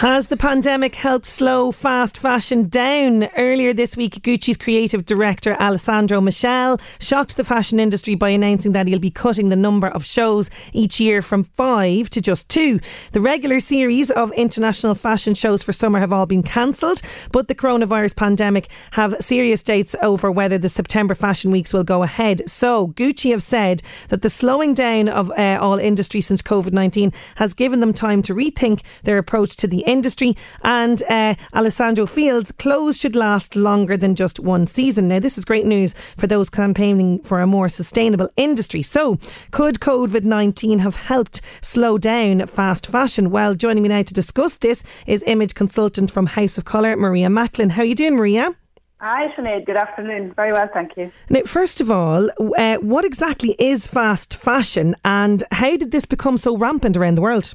Has the pandemic helped slow fast fashion down? Earlier this week, Gucci's creative director Alessandro Michele shocked the fashion industry by announcing that he'll be cutting the number of shows each year from five to just two. The regular series of international fashion shows for summer have all been cancelled, but the coronavirus pandemic have serious dates over whether the September fashion weeks will go ahead. So, Gucci have said that the slowing down of uh, all industry since COVID 19 has given them time to rethink their approach to the industry. And uh, Alessandro Fields, clothes should last longer than just one season. Now, this is great news for those campaigning for a more sustainable industry. So, could COVID 19 have helped slow down fast fashion? Well, joining me now to discuss this is image consultant from House of Colour, Maria Macklin. How are you doing, Maria? Hi, Sinead. Good afternoon. Very well, thank you. Now, first of all, uh, what exactly is fast fashion and how did this become so rampant around the world?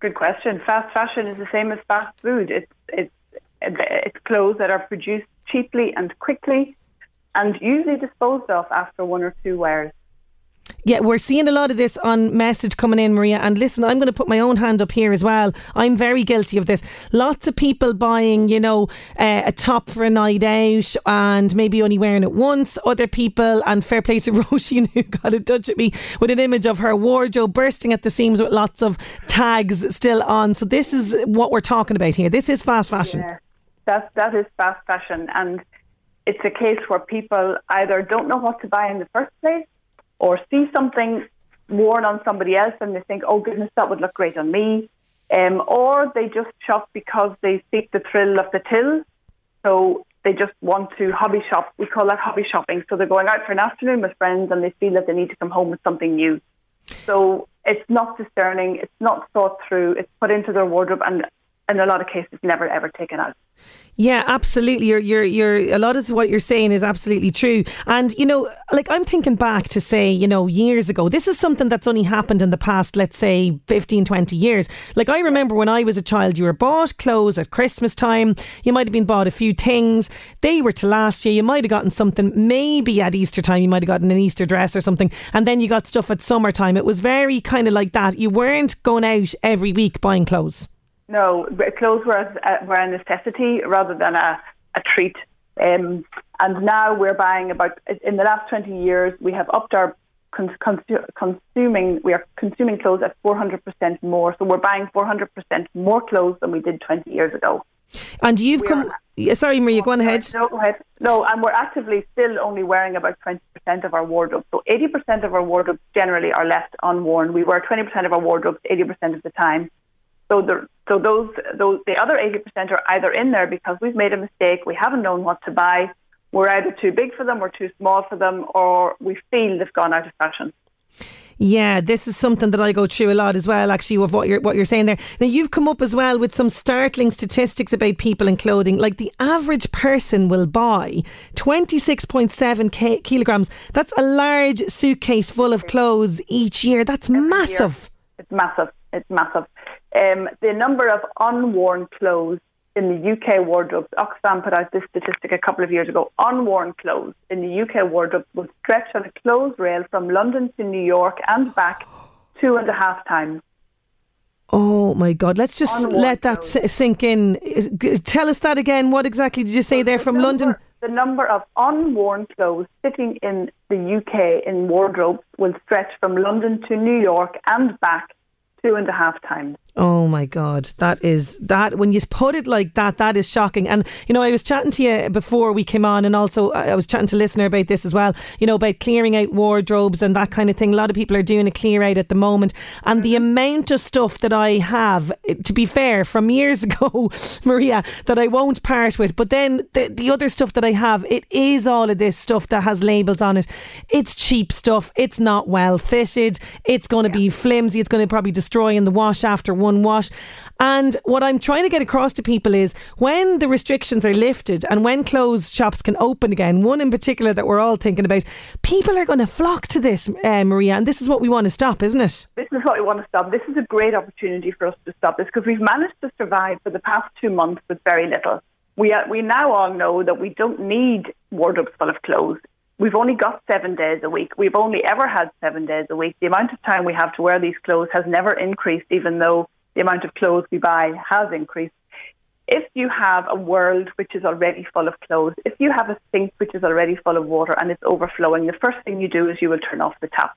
Good question. Fast fashion is the same as fast food. It's it's it's clothes that are produced cheaply and quickly, and usually disposed of after one or two wears. Yeah, we're seeing a lot of this on message coming in, Maria. And listen, I'm going to put my own hand up here as well. I'm very guilty of this. Lots of people buying, you know, uh, a top for a night out and maybe only wearing it once. Other people, and fair play to Roisin, who got in touch with me with an image of her wardrobe bursting at the seams with lots of tags still on. So this is what we're talking about here. This is fast fashion. Yeah, that that is fast fashion, and it's a case where people either don't know what to buy in the first place or see something worn on somebody else and they think, oh goodness, that would look great on me. Um, or they just shop because they seek the thrill of the till. So they just want to hobby shop. We call that hobby shopping. So they're going out for an afternoon with friends and they feel that they need to come home with something new. So it's not discerning, it's not thought through, it's put into their wardrobe and in a lot of cases never ever taken out. Yeah, absolutely. You're, you're, you're, a lot of what you're saying is absolutely true. And, you know, like I'm thinking back to say, you know, years ago, this is something that's only happened in the past, let's say 15, 20 years. Like I remember when I was a child, you were bought clothes at Christmas time. You might have been bought a few things. They were to last you. You might have gotten something maybe at Easter time. You might have gotten an Easter dress or something. And then you got stuff at summertime. It was very kind of like that. You weren't going out every week buying clothes. No, clothes were a, were a necessity rather than a, a treat. Um, and now we're buying about, in the last 20 years, we have upped our cons- consuming, we are consuming clothes at 400% more. So we're buying 400% more clothes than we did 20 years ago. And you've we come, are, sorry, Maria, go on ahead. No, go ahead. No, and we're actively still only wearing about 20% of our wardrobe. So 80% of our wardrobes generally are left unworn. We wear 20% of our wardrobes 80% of the time. So the so those those the other eighty percent are either in there because we've made a mistake, we haven't known what to buy, we're either too big for them, or too small for them, or we feel they've gone out of fashion. Yeah, this is something that I go through a lot as well. Actually, of what you're what you're saying there. Now you've come up as well with some startling statistics about people and clothing. Like the average person will buy twenty six point seven kilograms. That's a large suitcase full of clothes each year. That's Every massive. Year. It's massive. It's massive. Um, the number of unworn clothes in the UK wardrobes, Oxfam put out this statistic a couple of years ago. Unworn clothes in the UK wardrobe will stretch on a clothes rail from London to New York and back two and a half times. Oh my God! Let's just unworn let that clothes. sink in. Tell us that again. What exactly did you say there from number, London? The number of unworn clothes sitting in the UK in wardrobes will stretch from London to New York and back two and a half times. Oh my God, that is that when you put it like that, that is shocking. And you know, I was chatting to you before we came on, and also uh, I was chatting to listener about this as well. You know, about clearing out wardrobes and that kind of thing. A lot of people are doing a clear out at the moment, and the mm-hmm. amount of stuff that I have, to be fair, from years ago, Maria, that I won't part with. But then the the other stuff that I have, it is all of this stuff that has labels on it. It's cheap stuff. It's not well fitted. It's going to yeah. be flimsy. It's going to probably destroy in the wash after one wash. And what I'm trying to get across to people is when the restrictions are lifted and when closed shops can open again, one in particular that we're all thinking about, people are going to flock to this, uh, Maria, and this is what we want to stop, isn't it? This is what we want to stop. This is a great opportunity for us to stop this because we've managed to survive for the past two months with very little. We, uh, we now all know that we don't need wardrobes full of clothes we've only got seven days a week. We've only ever had seven days a week. The amount of time we have to wear these clothes has never increased, even though the amount of clothes we buy has increased. If you have a world which is already full of clothes, if you have a sink which is already full of water and it's overflowing, the first thing you do is you will turn off the tap.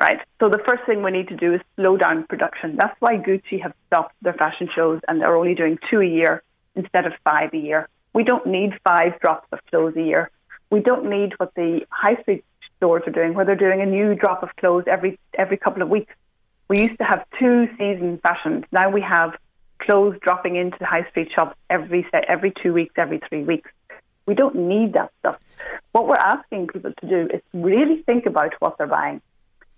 Right. So the first thing we need to do is slow down production. That's why Gucci have stopped their fashion shows and they're only doing two a year instead of five a year. We don't need five drops of clothes a year. We don't need what the high street stores are doing, where they're doing a new drop of clothes every every couple of weeks. We used to have two season fashions. Now we have clothes dropping into the high street shops every every two weeks, every three weeks. We don't need that stuff. What we're asking people to do is really think about what they're buying.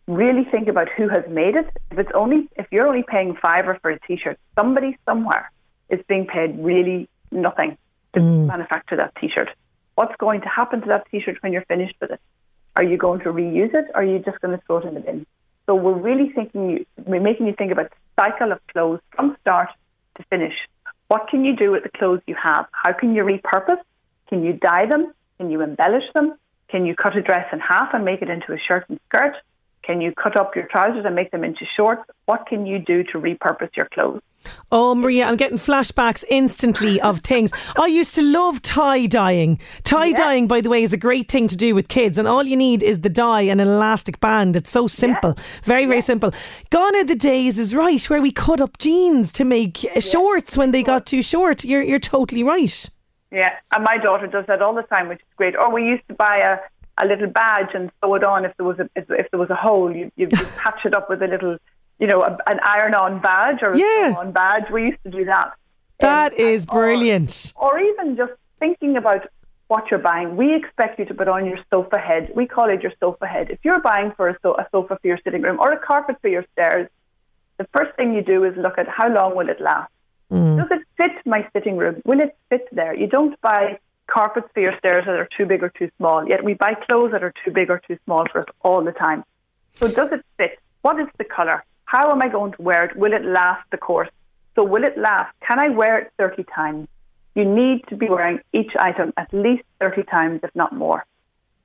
Really think about who has made it. If it's only if you're only paying fiver for a t-shirt, somebody somewhere is being paid really nothing to mm. manufacture that t-shirt. What's going to happen to that t-shirt when you're finished with it? Are you going to reuse it, or are you just going to throw it in the bin? So we're really thinking, we're making you think about the cycle of clothes from start to finish. What can you do with the clothes you have? How can you repurpose? Can you dye them? Can you embellish them? Can you cut a dress in half and make it into a shirt and skirt? Can you cut up your trousers and make them into shorts? What can you do to repurpose your clothes? Oh, Maria, I'm getting flashbacks instantly of things. I used to love tie dyeing. Tie dyeing, yeah. by the way, is a great thing to do with kids, and all you need is the dye and an elastic band. It's so simple. Yeah. Very, very yeah. simple. Gone are the days, is right, where we cut up jeans to make uh, shorts when they got too short. You're, you're totally right. Yeah, and my daughter does that all the time, which is great. Or we used to buy a a little badge and sew it on if there was a if, if there was a hole. You you patch it up with a little, you know, a, an iron-on badge or a yeah. on badge. We used to do that. That um, is brilliant. Or, or even just thinking about what you're buying. We expect you to put on your sofa head. We call it your sofa head. If you're buying for a, so- a sofa for your sitting room or a carpet for your stairs, the first thing you do is look at how long will it last. Mm. Does it fit my sitting room? Will it fit there? You don't buy carpets for your stairs that are too big or too small. Yet we buy clothes that are too big or too small for us all the time. So does it fit? What is the colour? How am I going to wear it? Will it last the course? So will it last? Can I wear it 30 times? You need to be wearing each item at least 30 times, if not more.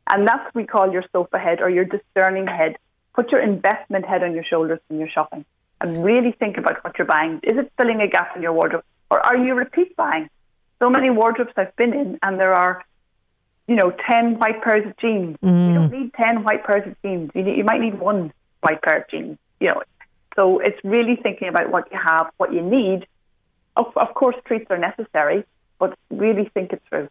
And that's what we call your sofa head or your discerning head. Put your investment head on your shoulders when you're shopping and really think about what you're buying. Is it filling a gap in your wardrobe or are you repeat buying? So many wardrobes I've been in, and there are, you know, 10 white pairs of jeans. Mm. You don't need 10 white pairs of jeans. You, need, you might need one white pair of jeans, you know. So it's really thinking about what you have, what you need. Of, of course, treats are necessary, but really think it through.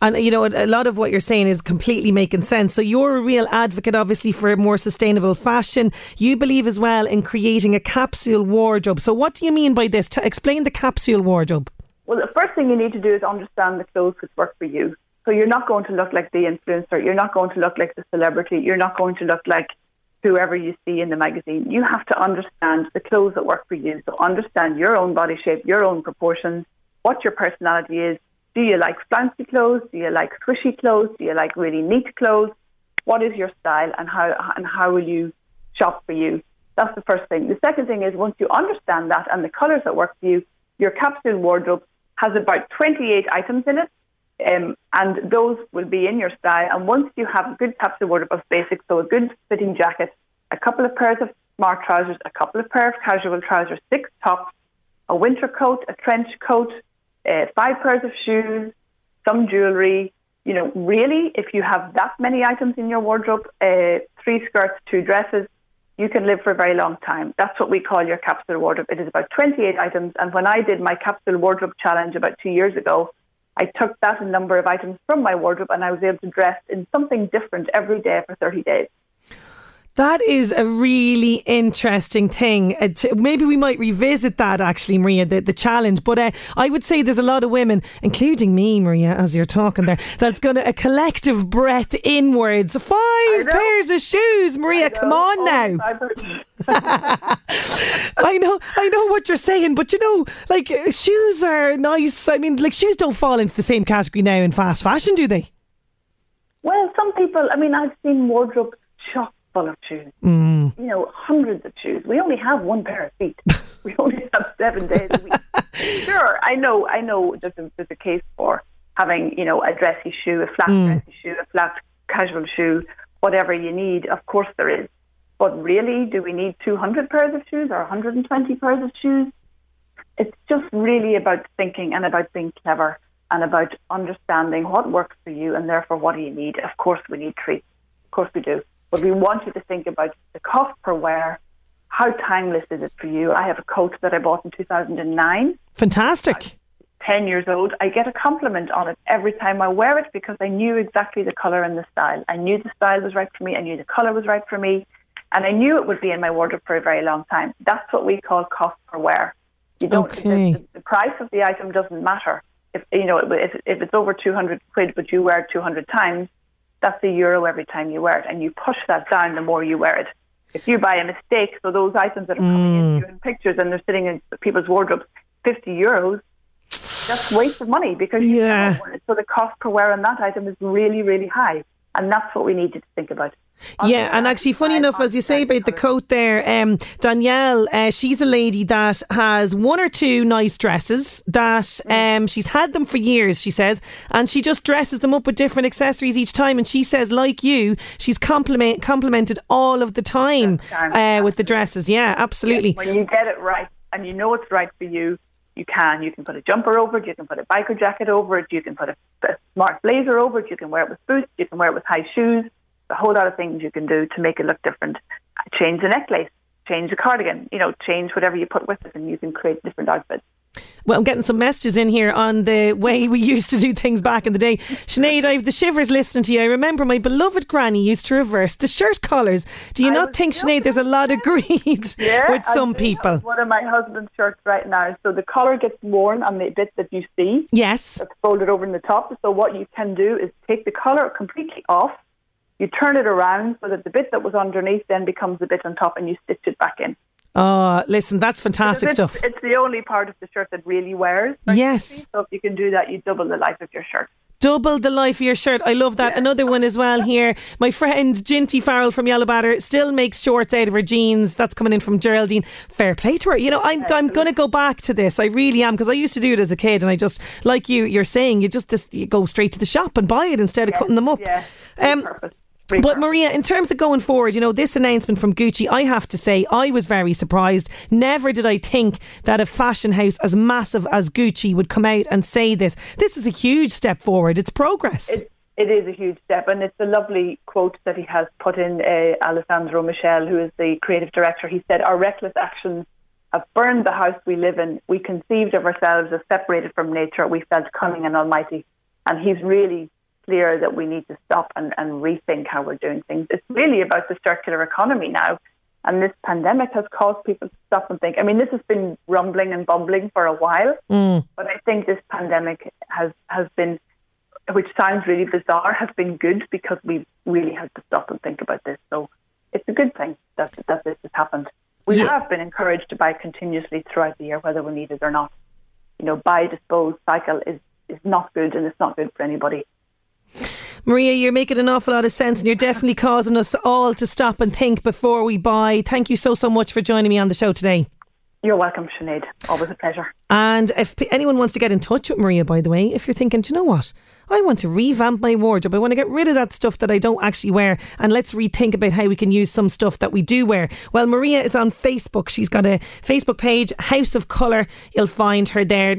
And you know, a lot of what you're saying is completely making sense. So you're a real advocate, obviously, for more sustainable fashion. You believe as well in creating a capsule wardrobe. So what do you mean by this? To explain the capsule wardrobe. Well, the first thing you need to do is understand the clothes which work for you. So you're not going to look like the influencer. You're not going to look like the celebrity. You're not going to look like whoever you see in the magazine. You have to understand the clothes that work for you. So understand your own body shape, your own proportions, what your personality is. Do you like flouncy clothes? Do you like squishy clothes? Do you like really neat clothes? What is your style and how and how will you shop for you? That's the first thing. The second thing is once you understand that and the colours that work for you, your capsule wardrobe has about 28 items in it. Um, and those will be in your style. And once you have a good capsule wardrobe of basics, so a good fitting jacket, a couple of pairs of smart trousers, a couple of pairs of casual trousers, six tops, a winter coat, a trench coat, uh, five pairs of shoes, some jewellery. You know, really, if you have that many items in your wardrobe, uh, three skirts, two dresses, you can live for a very long time. That's what we call your capsule wardrobe. It is about 28 items. And when I did my capsule wardrobe challenge about two years ago, I took that number of items from my wardrobe and I was able to dress in something different every day for 30 days. That is a really interesting thing. Uh, t- maybe we might revisit that actually, Maria, the, the challenge. But uh, I would say there's a lot of women, including me, Maria, as you're talking there, that's going to a collective breath inwards. Five pairs of shoes, Maria. Come on oh, now. I know, I know what you're saying, but you know, like uh, shoes are nice. I mean, like shoes don't fall into the same category now in fast fashion, do they? Well, some people. I mean, I've seen wardrobe shock full of shoes. Mm. You know, hundreds of shoes. We only have one pair of feet. we only have seven days a week. sure, I know. I know. There's a, there's a case for having, you know, a dressy shoe, a flat mm. dressy shoe, a flat casual shoe, whatever you need. Of course, there is. But really, do we need 200 pairs of shoes or 120 pairs of shoes? It's just really about thinking and about being clever and about understanding what works for you and therefore what do you need. Of course, we need treats. Of course, we do. But we want you to think about the cost per wear. How timeless is it for you? I have a coat that I bought in 2009. Fantastic. 10 years old. I get a compliment on it every time I wear it because I knew exactly the colour and the style. I knew the style was right for me. I knew the colour was right for me. And I knew it would be in my wardrobe for a very long time. That's what we call cost per wear. You don't, okay. the, the price of the item doesn't matter. If, you know, if, if it's over 200 quid, but you wear it 200 times, that's a euro every time you wear it, and you push that down the more you wear it. If you buy a mistake, so those items that are coming mm. in pictures and they're sitting in people's wardrobes, fifty euros, that's waste of money because yeah. so the cost per wear on that item is really, really high, and that's what we need to think about. Yeah, and actually, funny enough, as you say about the coat there, um, Danielle, uh, she's a lady that has one or two nice dresses that mm. um, she's had them for years, she says, and she just dresses them up with different accessories each time. And she says, like you, she's compliment, complimented all of the time uh, with the dresses. Yeah, absolutely. When you get it right and you know it's right for you, you can. You can put a jumper over it, you can put a biker jacket over it, you can put a, a smart blazer over it, you can wear it with boots, you can wear it with high shoes a whole lot of things you can do to make it look different. Change the necklace, change the cardigan, you know, change whatever you put with it, and you can create different outfits. Well, I'm getting some messages in here on the way we used to do things back in the day. Sinead, I have the shivers listening to you. I remember my beloved granny used to reverse the shirt collars. Do you I not think, Sinead, there's a lot of greed yeah, with some people? One of my husband's shirts right now. So the collar gets worn on the bit that you see. Yes. It's folded over in the top. So what you can do is take the collar completely off you turn it around so that the bit that was underneath then becomes the bit on top and you stitch it back in. Oh, listen, that's fantastic it's, stuff. It's the only part of the shirt that really wears. Yes. So if you can do that, you double the life of your shirt. Double the life of your shirt. I love that. Yeah. Another one as well here. My friend Ginty Farrell from Yellow Batter still makes shorts out of her jeans. That's coming in from Geraldine. Fair play to her. You know, I'm, I'm going to go back to this. I really am because I used to do it as a kid and I just, like you, you're saying, you just this, you go straight to the shop and buy it instead of cutting them up. Yeah. Um, but Maria, in terms of going forward, you know, this announcement from Gucci, I have to say, I was very surprised. Never did I think that a fashion house as massive as Gucci would come out and say this. This is a huge step forward. It's progress. It, it is a huge step, and it's a lovely quote that he has put in. Uh, Alessandro Michel, who is the creative director, he said, "Our reckless actions." Have burned the house we live in. We conceived of ourselves as separated from nature. We felt cunning and almighty. And he's really clear that we need to stop and, and rethink how we're doing things. It's really about the circular economy now. And this pandemic has caused people to stop and think. I mean, this has been rumbling and bumbling for a while, mm. but I think this pandemic has, has been, which sounds really bizarre, has been good because we really had to stop and think about this. So it's a good thing that, that this has happened. We yeah. have been encouraged to buy continuously throughout the year, whether we need it or not. You know, buy, dispose, cycle is, is not good and it's not good for anybody. Maria, you're making an awful lot of sense and you're definitely causing us all to stop and think before we buy. Thank you so, so much for joining me on the show today. You're welcome, Sinead. Always a pleasure. And if anyone wants to get in touch with Maria, by the way, if you're thinking, do you know what? I want to revamp my wardrobe. I want to get rid of that stuff that I don't actually wear and let's rethink about how we can use some stuff that we do wear. Well, Maria is on Facebook. She's got a Facebook page, House of Colour. You'll find her there.